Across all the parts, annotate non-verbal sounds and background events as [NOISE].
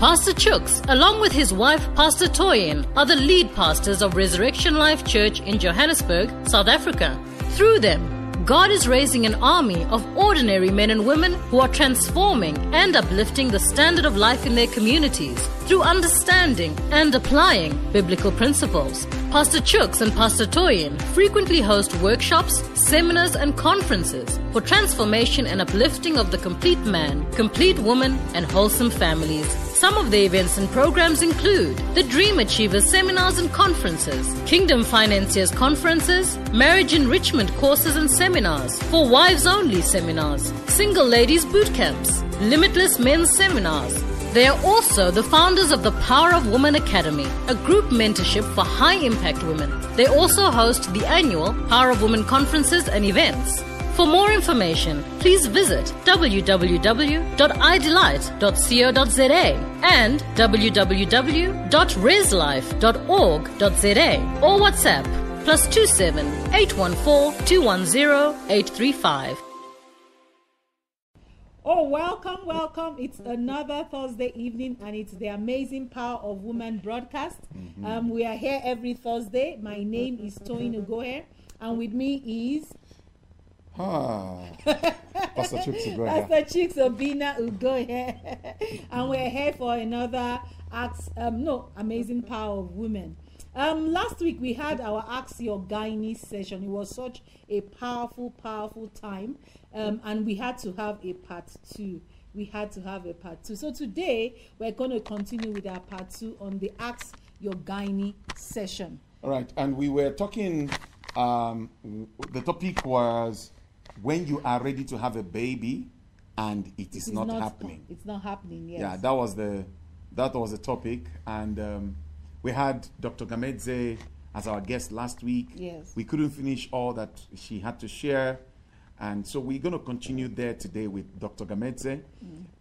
Pastor Chooks, along with his wife, Pastor Toyin, are the lead pastors of Resurrection Life Church in Johannesburg, South Africa. Through them, God is raising an army of ordinary men and women who are transforming and uplifting the standard of life in their communities through understanding and applying biblical principles. Pastor Chooks and Pastor Toyin frequently host workshops, seminars, and conferences for transformation and uplifting of the complete man, complete woman, and wholesome families. Some of the events and programs include the Dream Achievers seminars and conferences, Kingdom Financiers conferences, marriage enrichment courses and seminars, for wives only seminars, single ladies boot camps, limitless men's seminars, they are also the founders of the Power of Woman Academy, a group mentorship for high impact women. They also host the annual Power of Women conferences and events. For more information, please visit www.idelight.co.za and www.reslife.org.za or WhatsApp plus 27 814 210 835. Oh, welcome, welcome. It's another Thursday evening, and it's the Amazing Power of Women broadcast. Mm-hmm. Um, we are here every Thursday. My name is Toyin Ogohe, and with me is Ah, Pastor Chooks Ugoya. Pastor Chicks Obina Ugohe. and we're here for another Acts, um, no, Amazing Power of Women. Um, last week we had our Ask Your Gynae session. It was such a powerful, powerful time. Um, and we had to have a part two. We had to have a part two. So today we're going to continue with our part two on the Ask Your Gynae session. All right, and we were talking. Um, the topic was when you are ready to have a baby, and it is It's not, happening. It's not happening. Yes. Yeah, that was the that was the topic, and um, we had Dr. Gamedze as our guest last week. Yes. We couldn't finish all that she had to share, and so we're going to continue there today with Dr. Gamedze,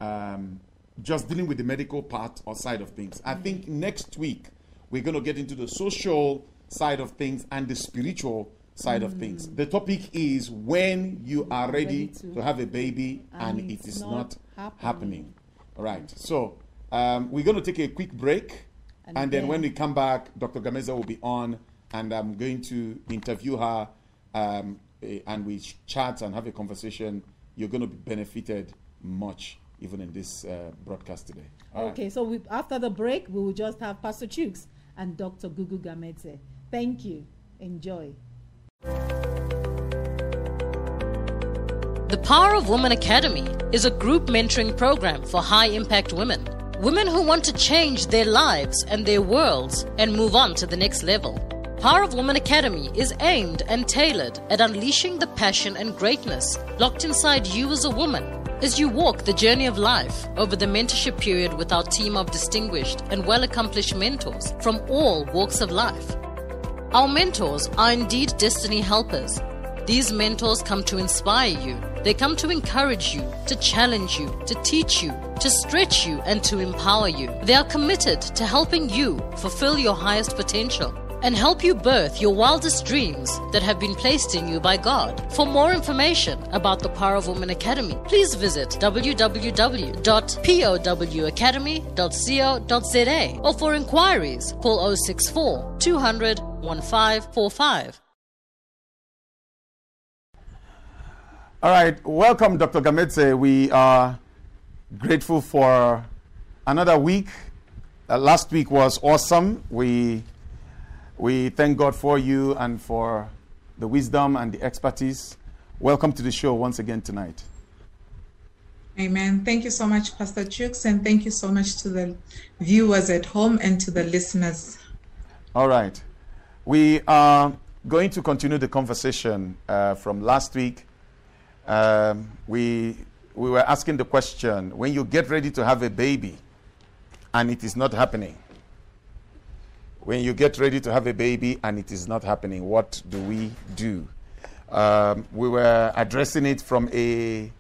um, just dealing with the medical part or side of things. I think next week we're going to get into the social side of things and the spiritual side of things. The topic is when you are ready, Ready to- to, have a baby And and, it's not not, happening. All right. So um, we're going to take a quick break, And and, then, then- when we come back, Dr. Gamedze will be on, and I'm going to interview her, um, eh, and we chat and have a conversation. You're going to be benefited much, even in this uh, broadcast today. All right. Okay, so we, after the break, we will just have Pastor Chooks and Dr. Gugu Gamedze. Thank you. Enjoy. The Power of Woman Academy is a group mentoring program for high impact women. Women who want to change their lives and their worlds and move on to the next level. Power of Woman Academy is aimed and tailored at unleashing the passion and greatness locked inside you as a woman as you walk the journey of life over the mentorship period with our team of distinguished and well accomplished mentors from all walks of life. Our mentors are indeed destiny helpers. These mentors come to inspire you. They come to encourage you, to challenge you, to teach you, to stretch you, and to empower you. They are committed to helping you fulfill your highest potential and help you birth your wildest dreams that have been placed in you by God. For more information about the Power of Woman Academy, please visit www.powacademy.co.za or for inquiries, call 064 200 1545. All right, welcome, Dr. Gamedze. We are grateful for another week. Uh, last week was awesome. We we thank God for you and for the wisdom and the expertise. Welcome to the show once again tonight. Amen. Thank you so much, Pastor Chooks, and thank you so much to the viewers at home and to the listeners. All right, we are going to continue the conversation uh, from last week. Um, we we were asking the question: when you get ready to have a baby, and it is not happening. When you get ready to have a baby and it is not happening, what do we do? Um, we were addressing it from a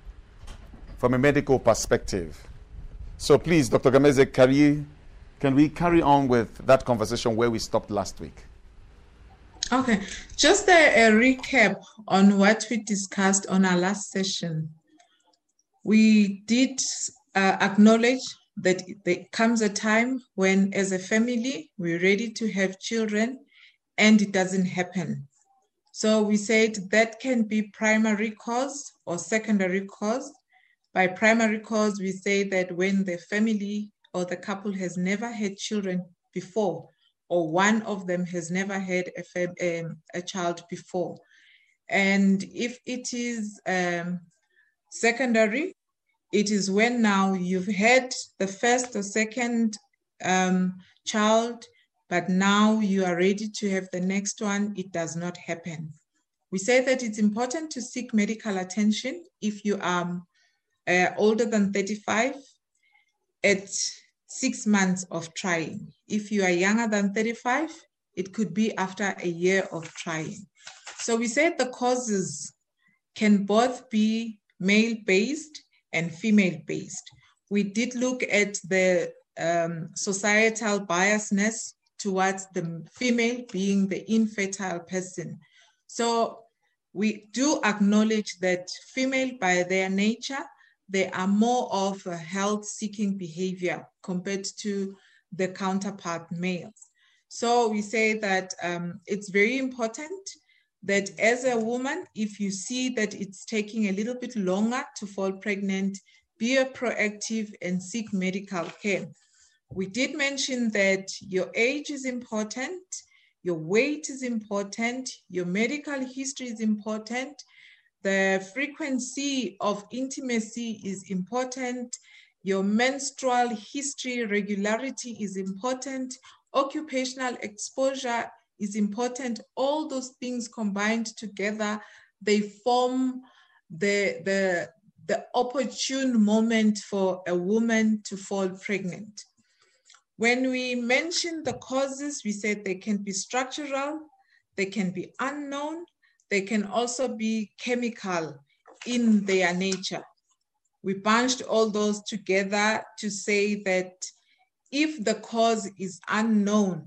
from a medical perspective. So please, Dr. Gamedze, can, you, can we carry on with that conversation where we stopped last week? Okay, just a, a recap on what we discussed on our last session. We did uh, acknowledge that there comes a time when, as a family, we're ready to have children and it doesn't happen. So we said that can be primary cause or secondary cause. By primary cause, we say that when the family or the couple has never had children before, or one of them has never had a, um, a child before. And if it is um, secondary, it is when now you've had the first or second um, child, but now you are ready to have the next one, it does not happen. We say that it's important to seek medical attention if you are uh, older than 35 at six months of trying. If you are younger than 35, it could be after a year of trying. So we said the causes can both be male-based and female-based. We did look at the um, societal biasness towards the female being the infertile person. So we do acknowledge that female by their nature, they are more of a health-seeking behavior compared to the counterpart males. So we say that um, it's very important that as a woman, if you see that it's taking a little bit longer to fall pregnant, be proactive and seek medical care. We did mention that your age is important, your weight is important, your medical history is important, the frequency of intimacy is important, your menstrual history regularity is important, occupational exposure is important. All those things combined together, they form the, the, the opportune moment for a woman to fall pregnant. When we mention the causes, we said they can be structural, they can be unknown, they can also be chemical in their nature. We bunched all those together to say that if the cause is unknown,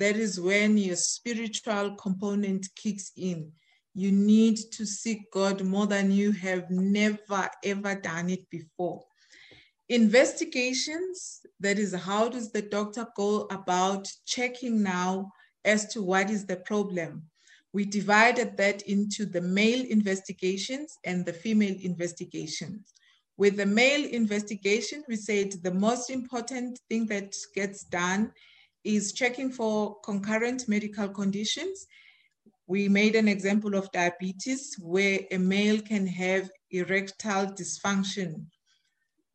that is when your spiritual component kicks in. You need to seek God more than you have never, ever done it before. Investigations, that is, how does the doctor go about checking now as to what is the problem? We divided that into the male investigations and the female investigations. With the male investigation, we said the most important thing that gets done is checking for concurrent medical conditions. We made an example of diabetes where a male can have erectile dysfunction.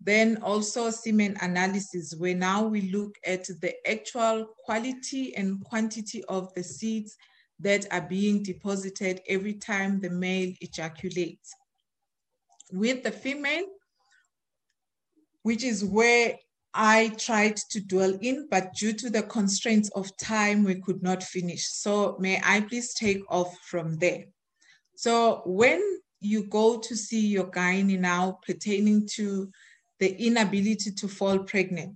Then also semen analysis, where now we look at the actual quality and quantity of the seeds that are being deposited every time the male ejaculates. With the female, which is where I tried to dwell in, but due to the constraints of time, we could not finish. So may I please take off from there. So when you go to see your gynae now pertaining to the inability to fall pregnant,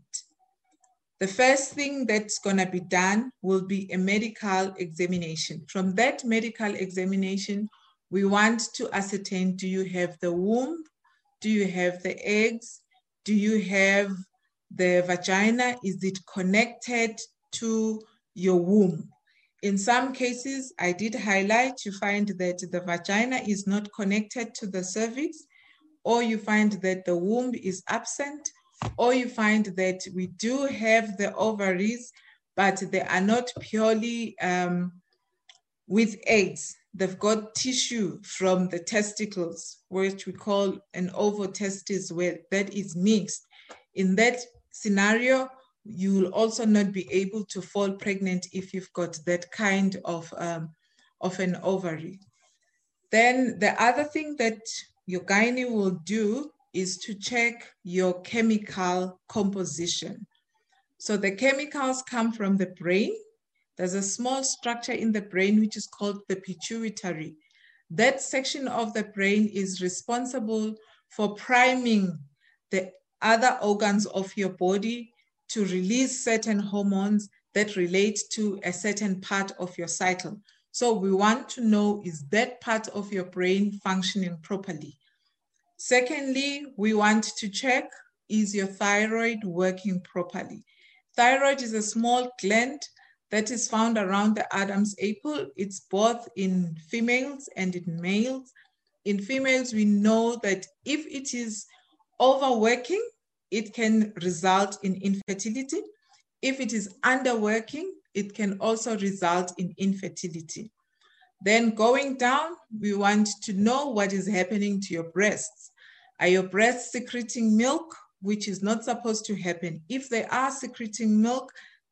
the first thing that's gonna be done will be a medical examination. From that medical examination, we want to ascertain, do you have the womb? Do you have the eggs? Do you have the vagina, is it connected to your womb? In some cases, I did highlight, you find that the vagina is not connected to the cervix, or you find that the womb is absent, or you find that we do have the ovaries, but they are not purely um, with eggs. They've got tissue from the testicles, which we call an ovotestis, where that is mixed. In that scenario, you will also not be able to fall pregnant if you've got that kind of, um, of an ovary. Then the other thing that your gynae will do is to check your chemical composition. So the chemicals come from the brain. There's a small structure in the brain which is called the pituitary. That section of the brain is responsible for priming the other organs of your body to release certain hormones that relate to a certain part of your cycle. So we want to know, is that part of your brain functioning properly? Secondly, we want to check is your thyroid working properly? Thyroid is a small gland that is found around the Adam's apple. It's both in females and in males. In females, we know that if it is overworking, it can result in infertility. If it is underworking, it can also result in infertility. Then going down, we want to know what is happening to your breasts. Are your breasts secreting milk, which is not supposed to happen? If they are secreting milk,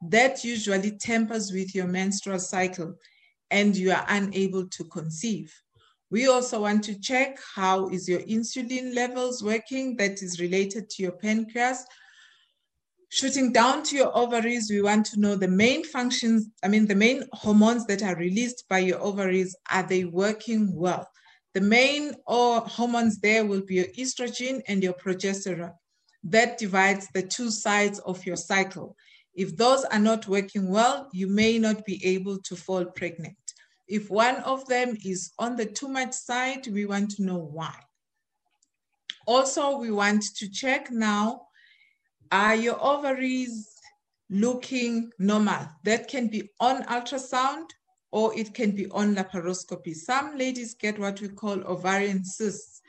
that usually tampers with your menstrual cycle and you are unable to conceive. We also want to check how is your insulin levels working that is related to your pancreas. Shooting down to your ovaries, we want to know the main functions, I mean, the main hormones that are released by your ovaries, are they working well? The main or hormones there will be your estrogen and your progesterone. That divides the two sides of your cycle. If those are not working well, you may not be able to fall pregnant. If one of them is on the too much side, we want to know why. Also, we want to check now, are your ovaries looking normal? That can be on ultrasound or it can be on laparoscopy. Some ladies get what we call ovarian cysts,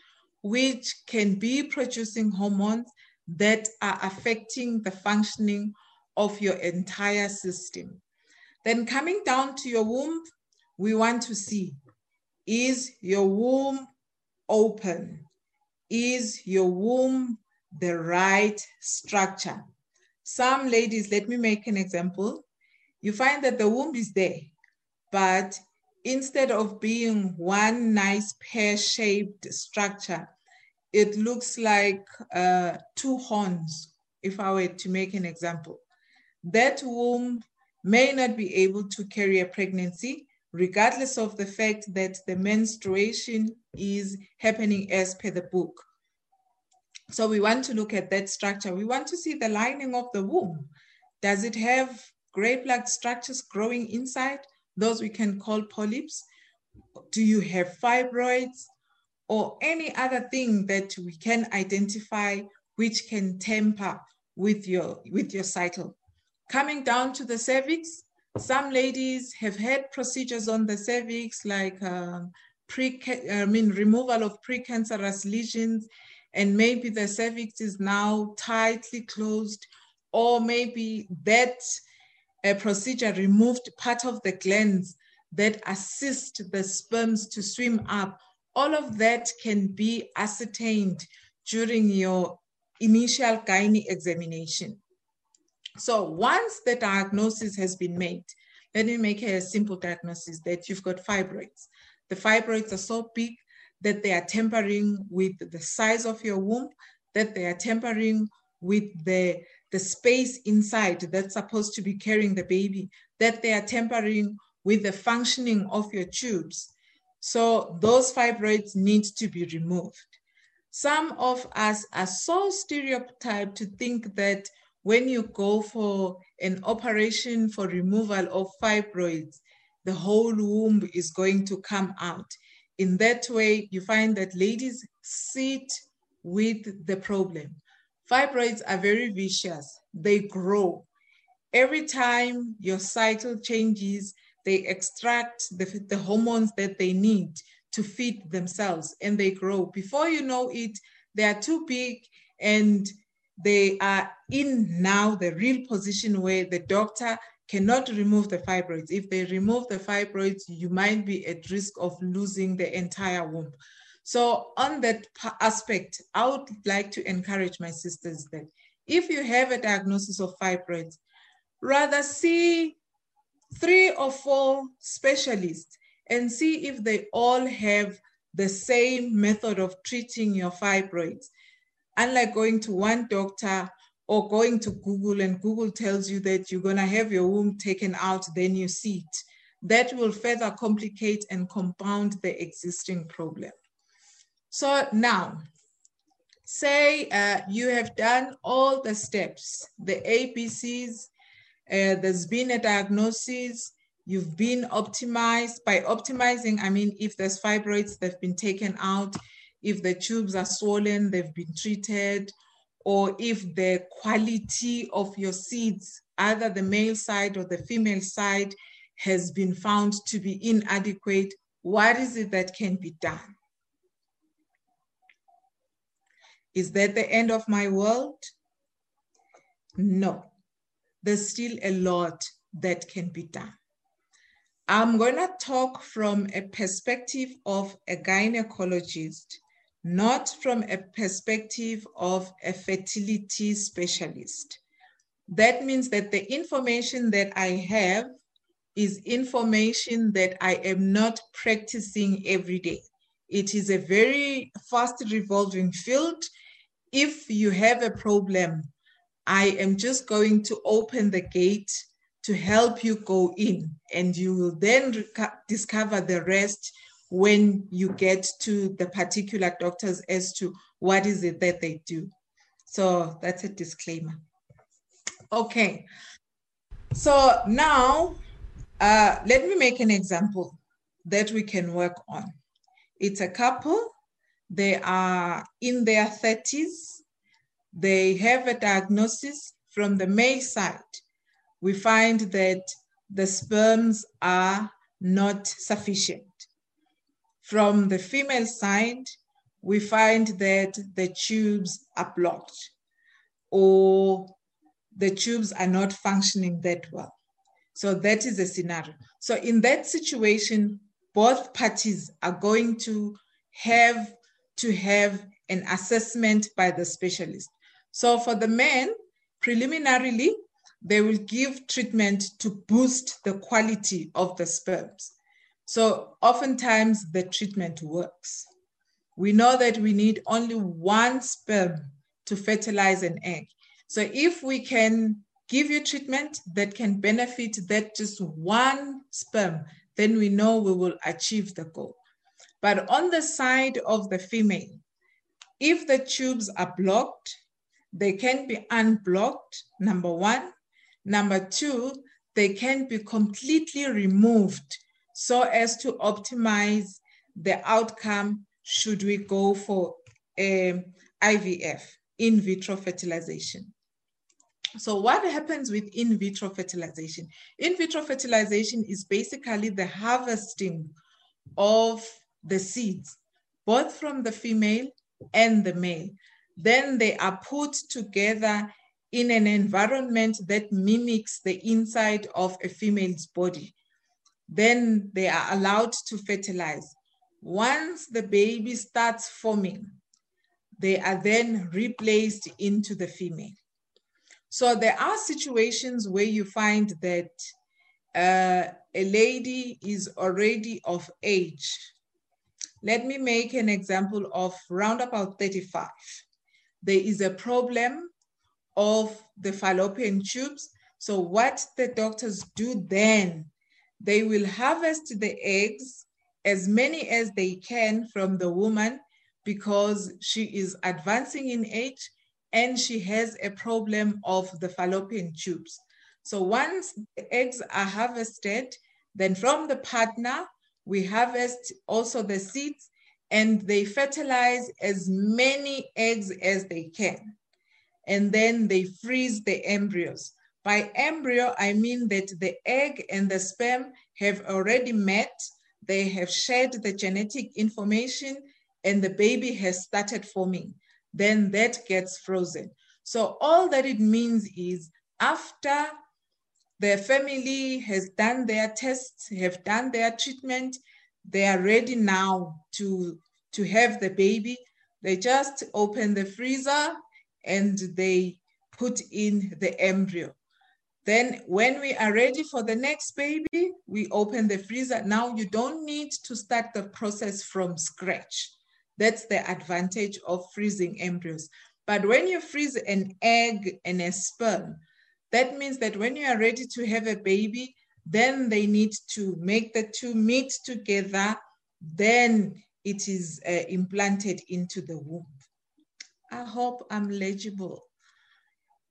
which can be producing hormones that are affecting the functioning of your entire system. Then coming down to your womb, we want to see, is your womb open? Is your womb the right structure? Some ladies, let me make an example. You find that the womb is there, but instead of being one nice pear-shaped structure, it looks like uh, two horns, if I were to make an example that womb may not be able to carry a pregnancy, regardless of the fact that the menstruation is happening as per the book. So we want to look at that structure. We want to see the lining of the womb. Does it have grape-like structures growing inside? Those we can call polyps. Do you have fibroids or any other thing that we can identify which can tamper with your, with your cycle? Coming down to the cervix, some ladies have had procedures on the cervix like um, pre I mean, removal of precancerous lesions, and maybe the cervix is now tightly closed, or maybe that uh, procedure removed part of the glands that assist the sperms to swim up. All of that can be ascertained during your initial gynae examination. So once the diagnosis has been made, let me make a simple diagnosis that you've got fibroids. The fibroids are so big that they are tampering with the size of your womb, that they are tampering with the, the space inside that's supposed to be carrying the baby, that they are tampering with the functioning of your tubes. So those fibroids need to be removed. Some of us are so stereotyped to think that when you go for an operation for removal of fibroids, the whole womb is going to come out. In that way, you find that ladies sit with the problem. Fibroids are very vicious, they grow. Every time your cycle changes, they extract the, the hormones that they need to feed themselves and they grow. Before you know it, they are too big and they are in now the real position where the doctor cannot remove the fibroids. If they remove the fibroids, you might be at risk of losing the entire womb. So on that aspect, I would like to encourage my sisters that if you have a diagnosis of fibroids, rather see three or four specialists and see if they all have the same method of treating your fibroids unlike going to one doctor or going to Google and Google tells you that you're going to have your womb taken out, then you see it. That will further complicate and compound the existing problem. So now, say uh, you have done all the steps, the ABCs, uh, there's been a diagnosis, you've been optimized. By optimizing, I mean if there's fibroids, they've been taken out, if the tubes are swollen, they've been treated, or if the quality of your seeds, either the male side or the female side, has been found to be inadequate, what is it that can be done? Is that the end of my world? No, there's still a lot that can be done. I'm going to talk from a perspective of a gynecologist, not from a perspective of a fertility specialist. That means that the information that I have is information that I am not practicing every day. It is a very fast revolving field. If you have a problem, I am just going to open the gate to help you go in, and you will then discover the rest when you get to the particular doctors as to what is it that they do. So that's a disclaimer. Okay. So now uh, let me make an example that we can work on. It's a couple, they are in their 30s, they have a diagnosis from the male side. We find that the sperms are not sufficient. From the female side, we find that the tubes are blocked or the tubes are not functioning that well. So that is a scenario. So in that situation, both parties are going to have to have an assessment by the specialist. So for the men, preliminarily, they will give treatment to boost the quality of the sperms. So oftentimes the treatment works. We know that we need only one sperm to fertilize an egg. So if we can give you treatment that can benefit that just one sperm, then we know we will achieve the goal. But on the side of the female, if the tubes are blocked, they can be unblocked, number one. Number two, they can be completely removed so as to optimize the outcome should we go for um, IVF, in vitro fertilization. So what happens with in vitro fertilization? In vitro fertilization is basically the harvesting of the seeds, both from the female and the male. Then they are put together in an environment that mimics the inside of a female's body. Then they are allowed to fertilize. Once the baby starts forming, they are then replaced into the female. So there are situations where you find that uh, a lady is already of age. Let me make an example of round about 35. There is a problem of the fallopian tubes. So what the doctors do then, they will harvest the eggs, as many as they can from the woman because she is advancing in age and she has a problem of the fallopian tubes. So once the eggs are harvested, then from the partner, we harvest also the seeds and they fertilize as many eggs as they can. And then they freeze the embryos. By embryo, I mean that the egg and the sperm have already met, they have shared the genetic information, and the baby has started forming then that gets frozen. So all that it means is after the family has done their tests, have done their treatment, they are ready now to, to have the baby. They just open the freezer and they put in the embryo. Then when we are ready for the next baby, we open the freezer. Now you don't need to start the process from scratch. That's the advantage of freezing embryos. But when you freeze an egg and a sperm, that means that when you are ready to have a baby, then they need to make the two meet together, then it is uh, implanted into the womb. I hope I'm legible.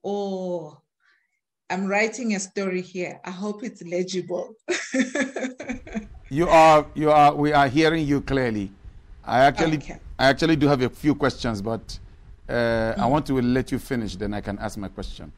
Or I'm writing a story here. I hope it's legible. [LAUGHS] you are, you are, we are hearing you clearly. I actually, okay. I actually do have a few questions, but uh, I want to let you finish, then I can ask my question.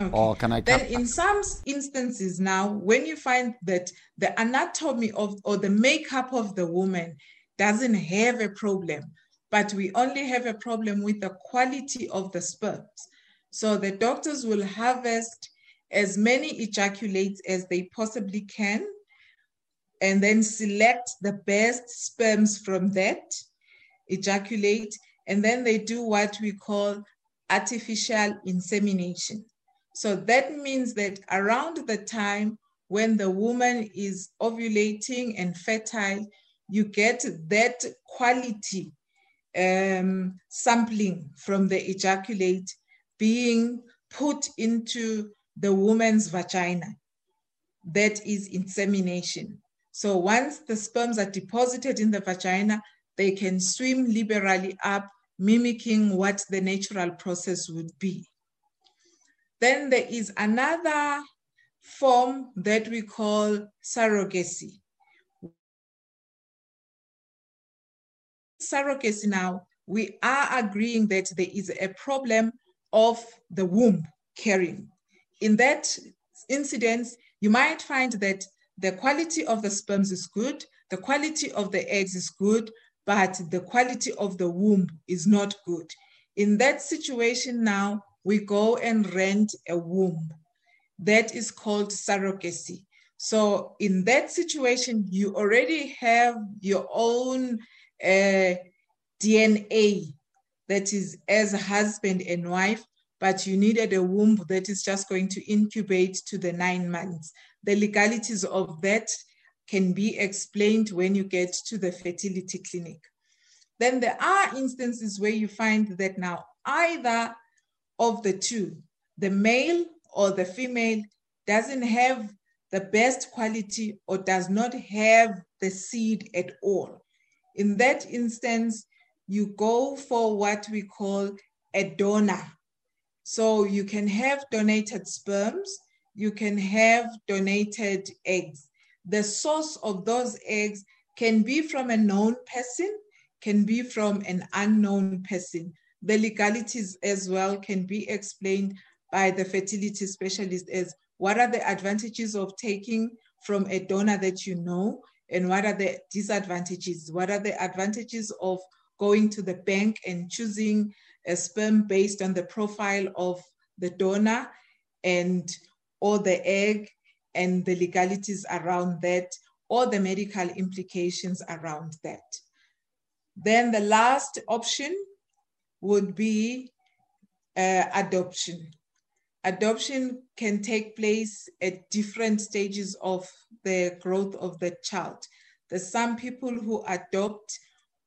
Okay. Or can I? Then, in some instances, now when you find that the anatomy of or the makeup of the woman doesn't have a problem, but we only have a problem with the quality of the sperms. So the doctors will harvest as many ejaculates as they possibly can and then select the best sperms from that ejaculate and then they do what we call artificial insemination. So that means that around the time when the woman is ovulating and fertile you get that quality um, sampling from the ejaculate being put into the woman's vagina. That is insemination. So once the sperms are deposited in the vagina, they can swim liberally up, mimicking what the natural process would be. Then there is another form that we call surrogacy. Surrogacy now, we are agreeing that there is a problem of the womb carrying. In that incidence, you might find that the quality of the sperms is good, the quality of the eggs is good, but the quality of the womb is not good. In that situation now, we go and rent a womb. That is called surrogacy. So in that situation, you already have your own uh, DNA that is as husband and wife, but you needed a womb that is just going to incubate to the nine months. The legalities of that can be explained when you get to the fertility clinic. Then there are instances where you find that now either of the two, the male or the female, doesn't have the best quality or does not have the seed at all. In that instance, you go for what we call a donor. So you can have donated sperms, you can have donated eggs. The source of those eggs can be from a known person, can be from an unknown person. The legalities as well can be explained by the fertility specialist as what are the advantages of taking from a donor that you know and what are the disadvantages? What are the advantages of going to the bank and choosing a sperm based on the profile of the donor and or the egg and the legalities around that or the medical implications around that. Then the last option would be uh, adoption. Adoption can take place at different stages of the growth of the child. There's some people who adopt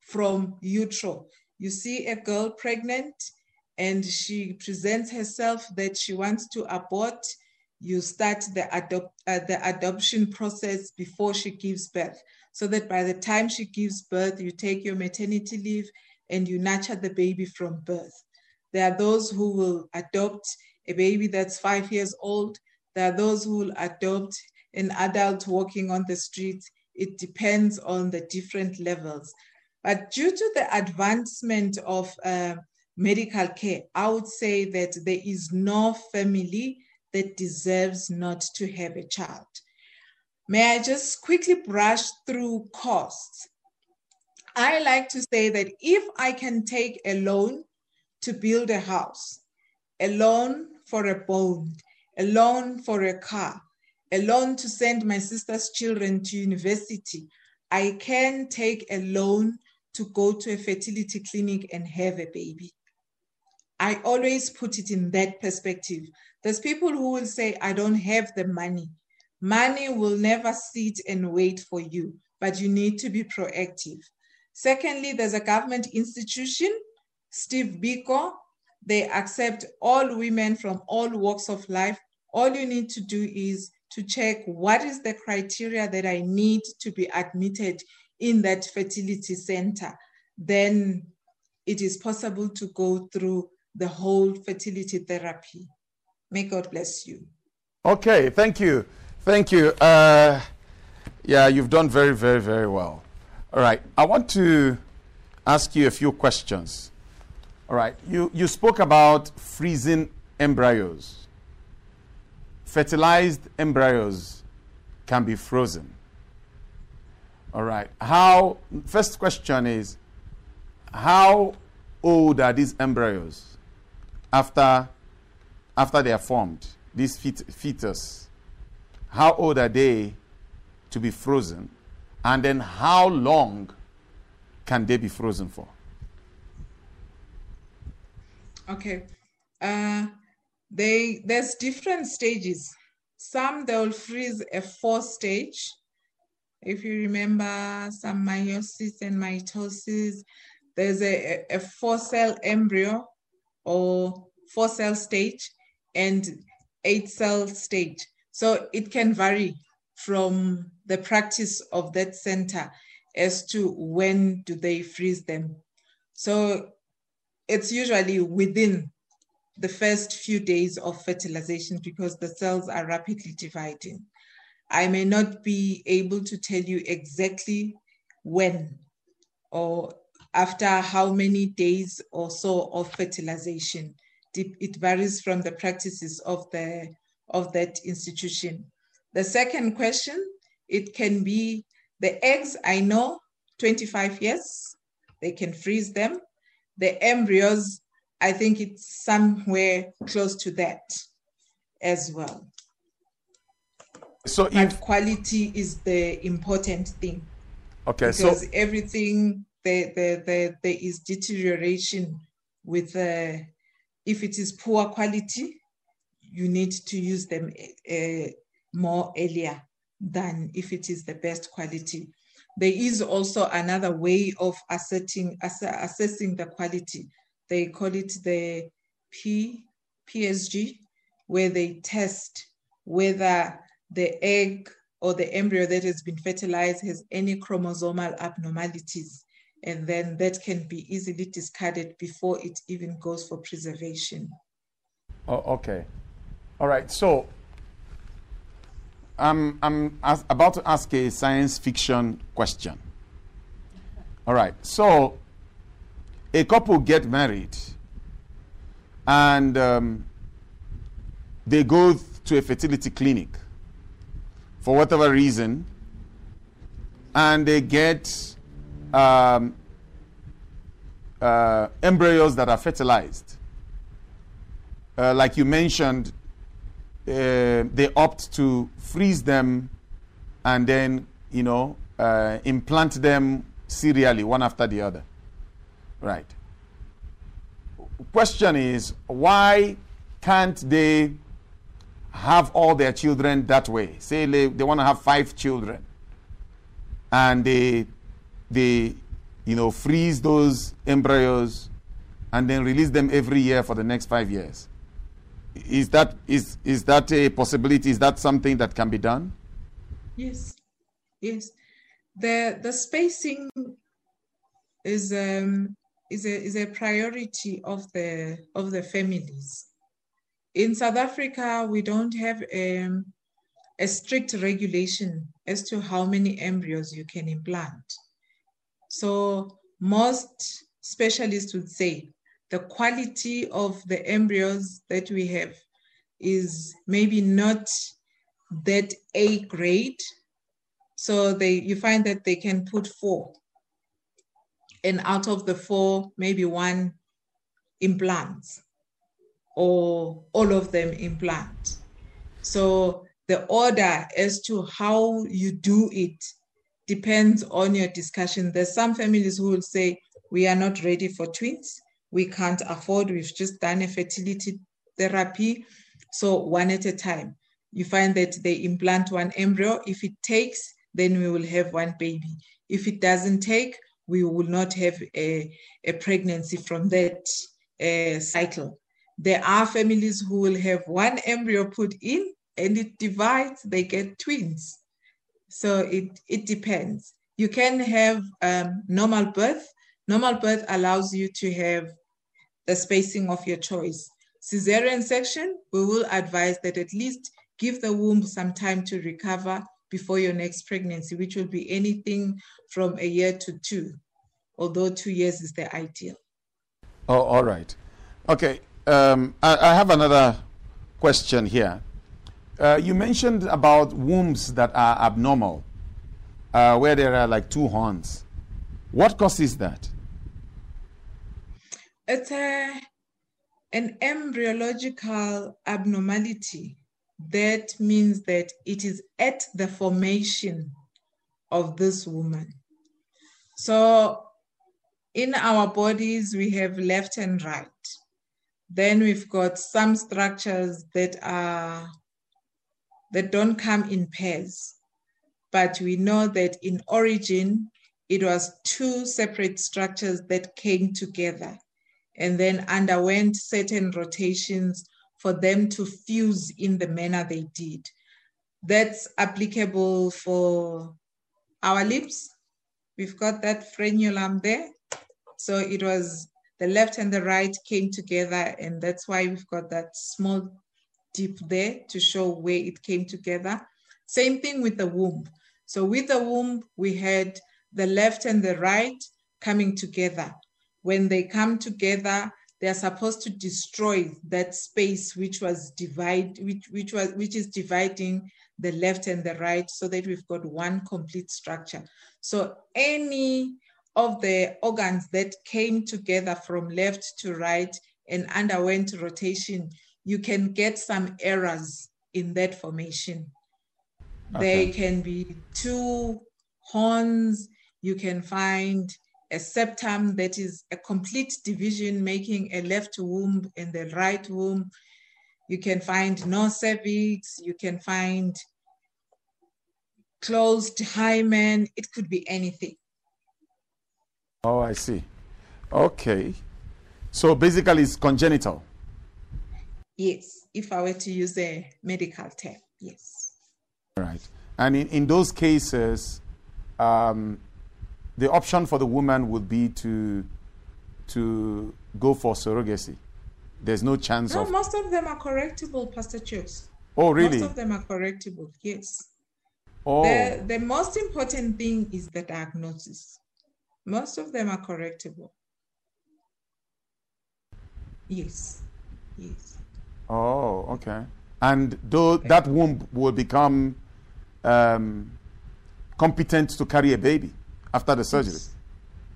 from utero. You see a girl pregnant and she presents herself that she wants to abort. You start the, adopt, uh, the adoption process before she gives birth, so that by the time she gives birth, you take your maternity leave and you nurture the baby from birth. There are those who will adopt a baby that's five years old. There are those who will adopt an adult walking on the street. It depends on the different levels. But due to the advancement of uh, medical care, I would say that there is no family that deserves not to have a child. May I just quickly brush through costs? I like to say that if I can take a loan to build a house, a loan for a bond, a loan for a car, a loan to send my sister's children to university, I can take a loan to go to a fertility clinic and have a baby. I always put it in that perspective. There's people who will say, I don't have the money. Money will never sit and wait for you, but you need to be proactive. Secondly, there's a government institution, Steve Biko. They accept all women from all walks of life. All you need to do is to check what is the criteria that I need to be admitted in that fertility center, then it is possible to go through the whole fertility therapy. May God bless you. Okay, thank you. Thank you. Uh, yeah, you've done very, very, very well. All right, I want to ask you a few questions. All right. You, you spoke about freezing embryos. Fertilized embryos can be frozen. All right. How, first question is, how old are these embryos after, after they are formed? These fet- fetus. How old are they to be frozen? And then how long can they be frozen for? Okay. Uh, they there's different stages. Some they'll freeze a four stage. If you remember some meiosis and mitosis, there's a, a four cell embryo or four cell stage and eight cell stage. So it can vary from the practice of that center as to when do they freeze them. So it's usually within the first few days of fertilization because the cells are rapidly dividing. I may not be able to tell you exactly when or after how many days or so of fertilization. It varies from the practices of, the, of that institution. The second question, it can be the eggs, I know, 25 years, they can freeze them the embryos, I think it's somewhere close to that as well. So but if quality is the important thing. Okay, because so everything there, there, there, there is deterioration with uh, if it is poor quality, you need to use them uh, more earlier than if it is the best quality. There is also another way of asserting, ass assessing the quality. They call it the P, PSG, where they test whether the egg or the embryo that has been fertilized has any chromosomal abnormalities. And then that can be easily discarded before it even goes for preservation. Oh, okay. All right. So I'm, I'm as, about to ask a science fiction question. All right. So, a couple get married and um, they go to a fertility clinic for whatever reason and they get um, uh, embryos that are fertilized. Uh, like you mentioned, uh, they opt to freeze them and then, you know, uh, implant them serially, one after the other. Right. Question is, why can't they have all their children that way? Say they, they want to have five children. And they, they, you know, freeze those embryos and then release them every year for the next five years. Is that is is that a possibility? Is that something that can be done? Yes. Yes. The the spacing is um is a is a priority of the of the families in south africa we don't have um, a strict regulation as to how many embryos you can implant so most specialists would say the quality of the embryos that we have is maybe not that A grade. So they you find that they can put four. And out of the four, maybe one implants or all of them implant. So the order as to how you do it depends on your discussion. There's some families who will say, we are not ready for twins we can't afford. We've just done a fertility therapy. So one at a time. You find that they implant one embryo. If it takes, then we will have one baby. If it doesn't take, we will not have a, a pregnancy from that uh, cycle. There are families who will have one embryo put in and it divides, they get twins. So it, it depends. You can have um, normal birth. Normal birth allows you to have the spacing of your choice. Cesarean section, we will advise that at least give the womb some time to recover before your next pregnancy, which will be anything from a year to two, although two years is the ideal. Oh, all right. Okay. Um, I, I have another question here. Uh, you mentioned about wombs that are abnormal, uh, where there are like two horns. What causes that? It's a, an embryological abnormality. That means that it is at the formation of this woman. So in our bodies, we have left and right. Then we've got some structures that are that don't come in pairs. But we know that in origin, it was two separate structures that came together and then underwent certain rotations for them to fuse in the manner they did. That's applicable for our lips. We've got that frenulum there. So it was the left and the right came together, and that's why we've got that small dip there to show where it came together. Same thing with the womb. So with the womb, we had the left and the right coming together. When they come together, they are supposed to destroy that space which was divide, which, which was which is dividing the left and the right so that we've got one complete structure. So any of the organs that came together from left to right and underwent rotation, you can get some errors in that formation. Okay. They can be two horns, you can find a septum that is a complete division making a left womb and the right womb. You can find no cervix, you can find closed hymen, it could be anything. Oh, I see. Okay. So basically, it's congenital. Yes, if I were to use a medical term, yes. All right. And in, in those cases, um, the option for the woman would be to to go for surrogacy. There's no chance no, of. most of them are correctable, Pastor Chooks. Oh, really? Most of them are correctable, yes. Oh. The, the most important thing is the diagnosis. Most of them are correctable. Yes. Yes. Oh, okay. And though that womb will become um, competent to carry a baby after the surgery. Yes.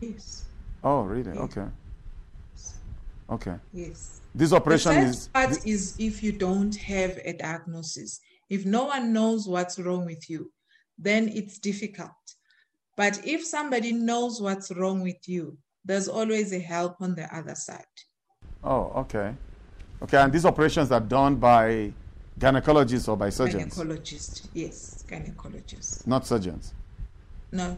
yes. Oh, really? Yes. Okay. Okay. Yes. This operation the is. part is if you don't have a diagnosis. If no one knows what's wrong with you, then it's difficult. But if somebody knows what's wrong with you, there's always a help on the other side. Oh, okay. Okay, and these operations are done by gynecologists or by surgeons? Gynecologists, yes, gynecologists. Not surgeons? No.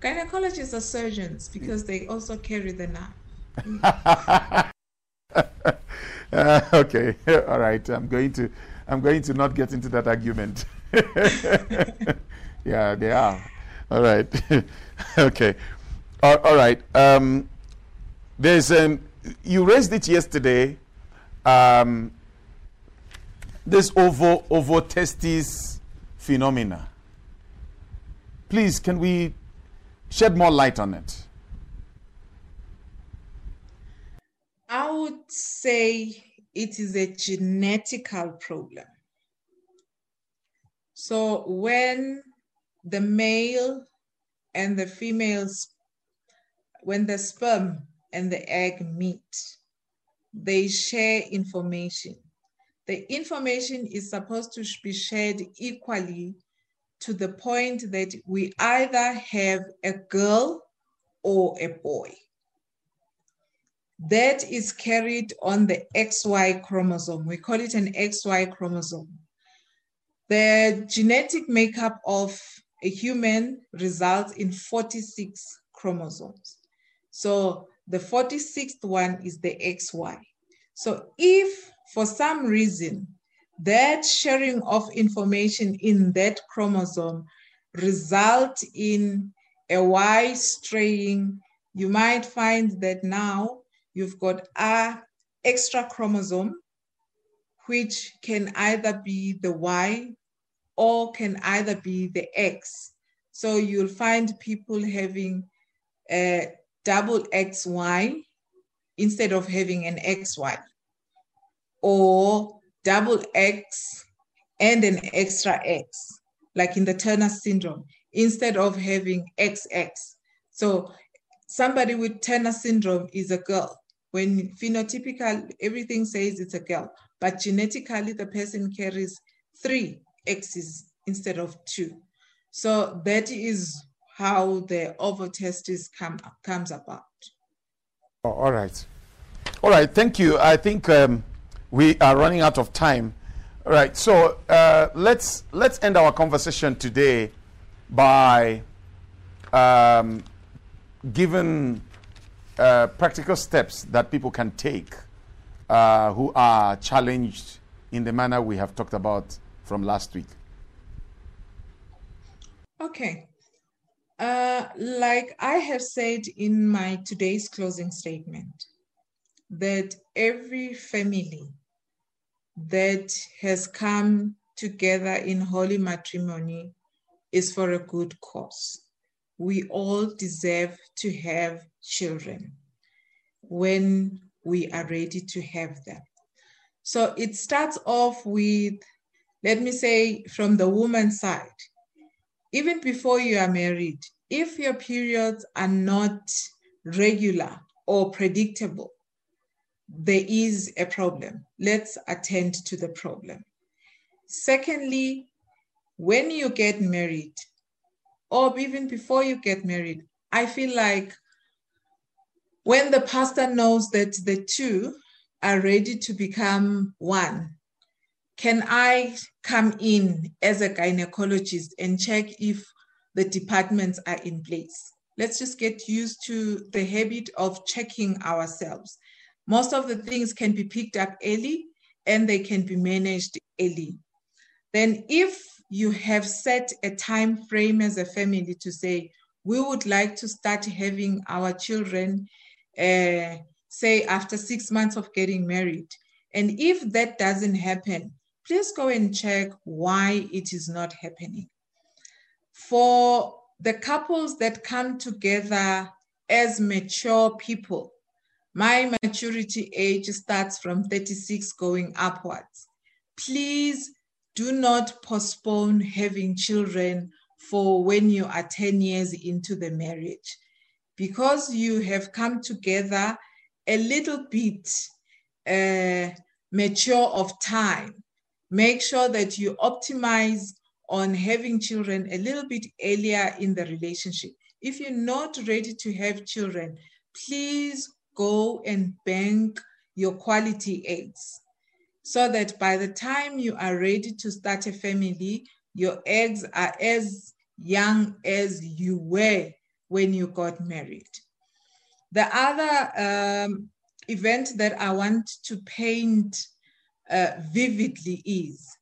Gynecologists are surgeons because they also carry the knife. [LAUGHS] uh, okay, [LAUGHS] all right. I'm going to, I'm going to not get into that argument. [LAUGHS] yeah, they are. All right. [LAUGHS] okay. All, all right. Um, there's um, you raised it yesterday. Um, this ovo ovotestis phenomena. Please, can we shed more light on it? I would say it is a genetical problem. So when the male and the females, when the sperm and the egg meet, they share information. The information is supposed to be shared equally to the point that we either have a girl or a boy. That is carried on the XY chromosome. We call it an XY chromosome. The genetic makeup of a human results in 46 chromosomes. So the 46th one is the XY. So if for some reason that sharing of information in that chromosome result in a Y straying, you might find that now you've got a extra chromosome, which can either be the Y or can either be the X. So you'll find people having a double XY instead of having an XY, or double X and an extra X, like in the Turner syndrome, instead of having XX. So somebody with Turner syndrome is a girl. When phenotypical, everything says it's a girl, but genetically the person carries three X's instead of two. So that is how the ovotestis come, comes about. Oh, all right. All right, thank you. I think um, we are running out of time. All right, so uh, let's let's end our conversation today by um, giving uh, practical steps that people can take uh, who are challenged in the manner we have talked about from last week. Okay. Uh, like I have said in my today's closing statement, that every family that has come together in holy matrimony is for a good cause. We all deserve to have children when we are ready to have them. So it starts off with, let me say, from the woman's side even before you are married, if your periods are not regular or predictable, there is a problem. Let's attend to the problem. Secondly, when you get married, or even before you get married, I feel like when the pastor knows that the two are ready to become one, can I come in as a gynecologist and check if the departments are in place? Let's just get used to the habit of checking ourselves. Most of the things can be picked up early and they can be managed early. Then, if you have set a time frame as a family to say, we would like to start having our children, uh, say, after six months of getting married. And if that doesn't happen, please go and check why it is not happening. For the couples that come together as mature people, my maturity age starts from 36 going upwards. Please do not postpone having children for when you are 10 years into the marriage because you have come together a little bit uh, mature of time make sure that you optimize on having children a little bit earlier in the relationship. If you're not ready to have children, please go and bank your quality eggs so that by the time you are ready to start a family, your eggs are as young as you were when you got married. The other um, event that I want to paint uh, vividly is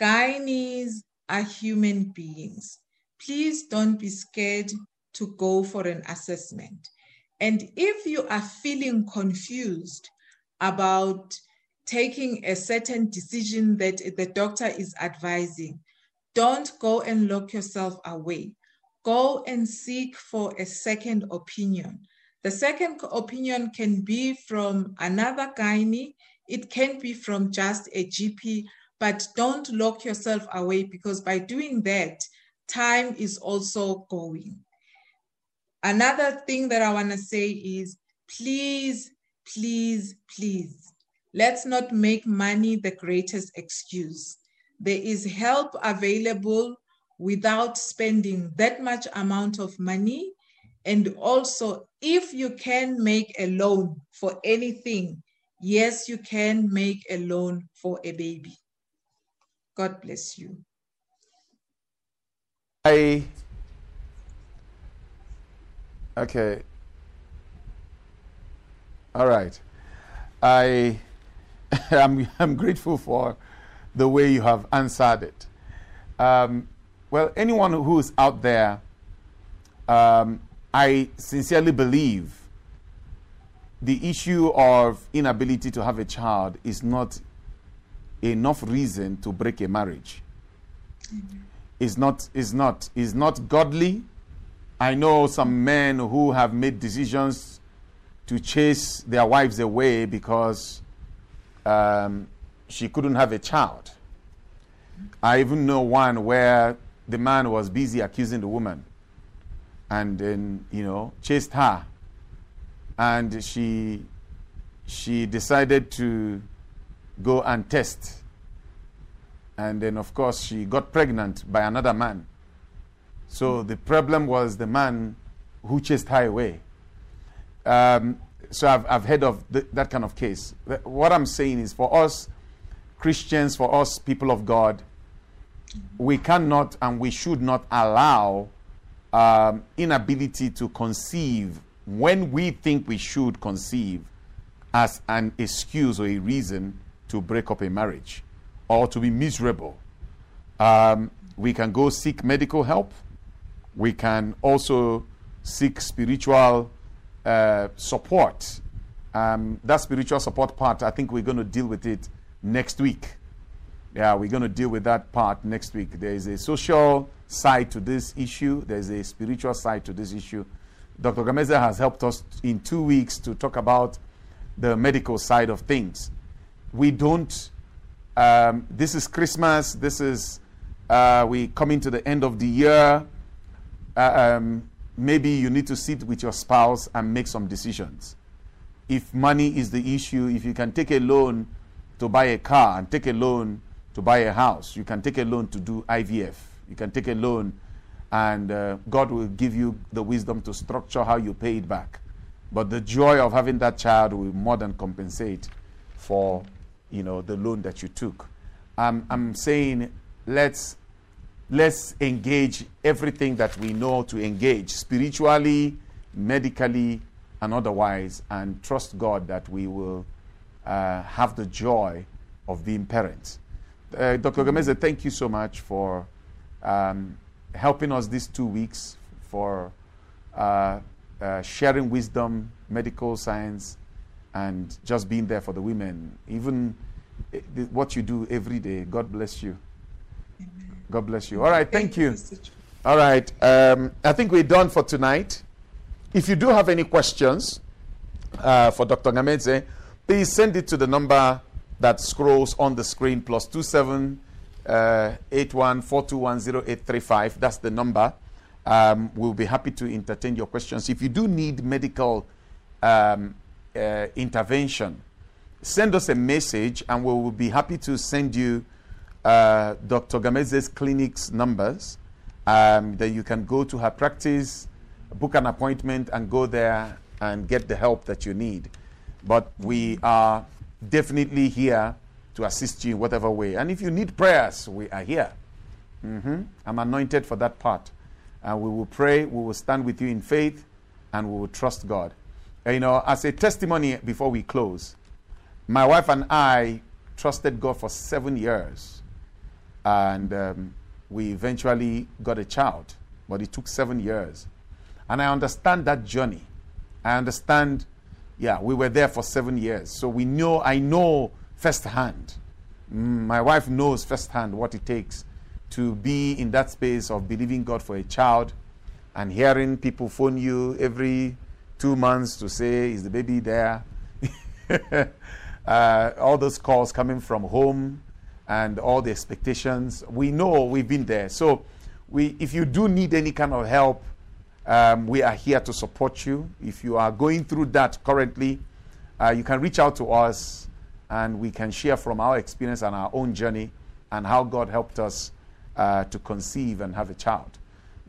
gynaes are human beings. Please don't be scared to go for an assessment. And if you are feeling confused about taking a certain decision that the doctor is advising, don't go and lock yourself away. Go and seek for a second opinion. The second opinion can be from another gynae it can be from just a GP, but don't lock yourself away because by doing that, time is also going. Another thing that I want to say is please, please, please, let's not make money the greatest excuse. There is help available without spending that much amount of money. And also, if you can make a loan for anything, Yes, you can make a loan for a baby. God bless you. I okay. All right. I [LAUGHS] I'm, I'm grateful for the way you have answered it. Um, well, anyone who is out there, um, I sincerely believe the issue of inability to have a child is not enough reason to break a marriage. Mm-hmm. It's not, it's not, it's not godly. I know some men who have made decisions to chase their wives away because um, she couldn't have a child. I even know one where the man was busy accusing the woman and then, you know, chased her. And she, she decided to go and test. And then, of course, she got pregnant by another man. So the problem was the man who chased her away. Um, so I've, I've heard of th- that kind of case. What I'm saying is for us Christians, for us people of God, we cannot and we should not allow um, inability to conceive when we think we should conceive as an excuse or a reason to break up a marriage or to be miserable. Um, we can go seek medical help. We can also seek spiritual uh, support. Um, that spiritual support part, I think we're going to deal with it next week. Yeah, we're going to deal with that part next week. There is a social side to this issue, there's a spiritual side to this issue. Dr. Gamedze has helped us in two weeks to talk about the medical side of things. We don't, um, this is Christmas, this is, uh, we coming to the end of the year. Uh, um, maybe you need to sit with your spouse and make some decisions. If money is the issue, if you can take a loan to buy a car and take a loan to buy a house, you can take a loan to do IVF, you can take a loan and uh, God will give you the wisdom to structure how you pay it back. But the joy of having that child will more than compensate for you know the loan that you took. Um, I'm saying let's let's engage everything that we know to engage spiritually, medically, and otherwise, and trust God that we will uh, have the joy of being parents. Uh, Dr. Gomez, thank you so much for um, helping us these two weeks, for uh, uh sharing wisdom, medical science, and just being there for the women. Even eh, what you do every day. God bless you. God bless you. All right, thank you. All right, um, I think we're done for tonight. If you do have any questions uh, for Dr. Gamedze, please send it to the number that scrolls on the screen plus two seven three five. That's the number. Um, we'll be happy to entertain your questions. If you do need medical um, uh, intervention, send us a message and we will be happy to send you uh, Dr. Gamedze's clinic's numbers. Um, that you can go to her practice, book an appointment, and go there and get the help that you need. But we are definitely here to assist you in whatever way. And if you need prayers, we are here. Mm-hmm. I'm anointed for that part. And we will pray, we will stand with you in faith, and we will trust God. And, you know, as a testimony before we close, my wife and I trusted God for seven years and um, we eventually got a child, but it took seven years. And I understand that journey. I understand, yeah, we were there for seven years. So we know, I know firsthand. Mm, my wife knows firsthand what it takes to be in that space of believing God for a child and hearing people phone you every two months to say, Is the baby there? [LAUGHS] uh, all those calls coming from home and all the expectations. We know we've been there. So, we, if you do need any kind of help, um, we are here to support you. If you are going through that currently, uh, you can reach out to us and we can share from our experience and our own journey and how God helped us uh, to conceive and have a child.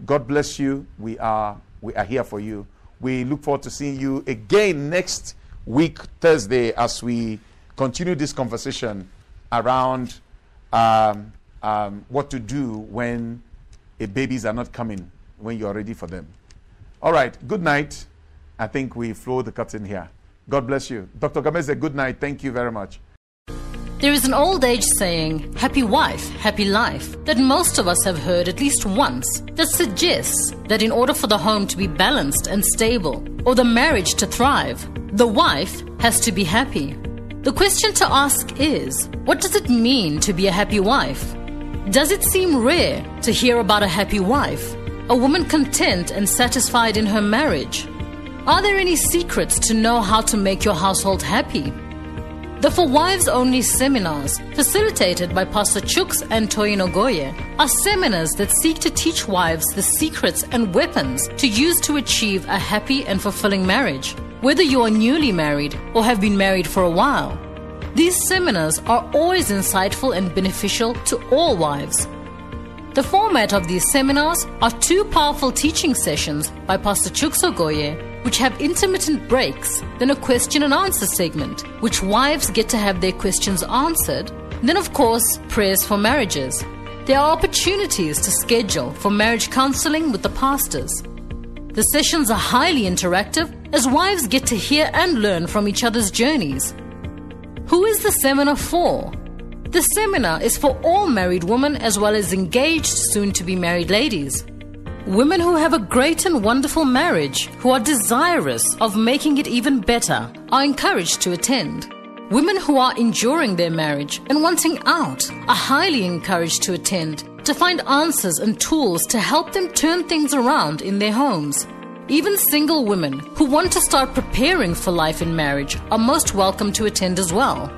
God bless you. We are, we are here for you. We look forward to seeing you again next week, Thursday, as we continue this conversation around um, um, what to do when babies are not coming when you're ready for them. All right, good night. I think we flow the curtain here. God bless you. Dr. Gamedze, good night. Thank you very much. There is an old age saying, happy wife, happy life, that most of us have heard at least once, that suggests that in order for the home to be balanced and stable, or the marriage to thrive, the wife has to be happy. The question to ask is what does it mean to be a happy wife? Does it seem rare to hear about a happy wife, a woman content and satisfied in her marriage? Are there any secrets to know how to make your household happy? The For Wives Only seminars, facilitated by Pastor Chooks and Toyin Ogoye, are seminars that seek to teach wives the secrets and weapons to use to achieve a happy and fulfilling marriage, whether you are newly married or have been married for a while. These seminars are always insightful and beneficial to all wives. The format of these seminars are two powerful teaching sessions by Pastor Chooks Ogoye which have intermittent breaks, then a question and answer segment, which wives get to have their questions answered, then, of course, prayers for marriages. There are opportunities to schedule for marriage counseling with the pastors. The sessions are highly interactive as wives get to hear and learn from each other's journeys. Who is the seminar for? The seminar is for all married women as well as engaged, soon to be married ladies. Women who have a great and wonderful marriage, who are desirous of making it even better, are encouraged to attend. Women who are enduring their marriage and wanting out are highly encouraged to attend to find answers and tools to help them turn things around in their homes. Even single women who want to start preparing for life in marriage are most welcome to attend as well.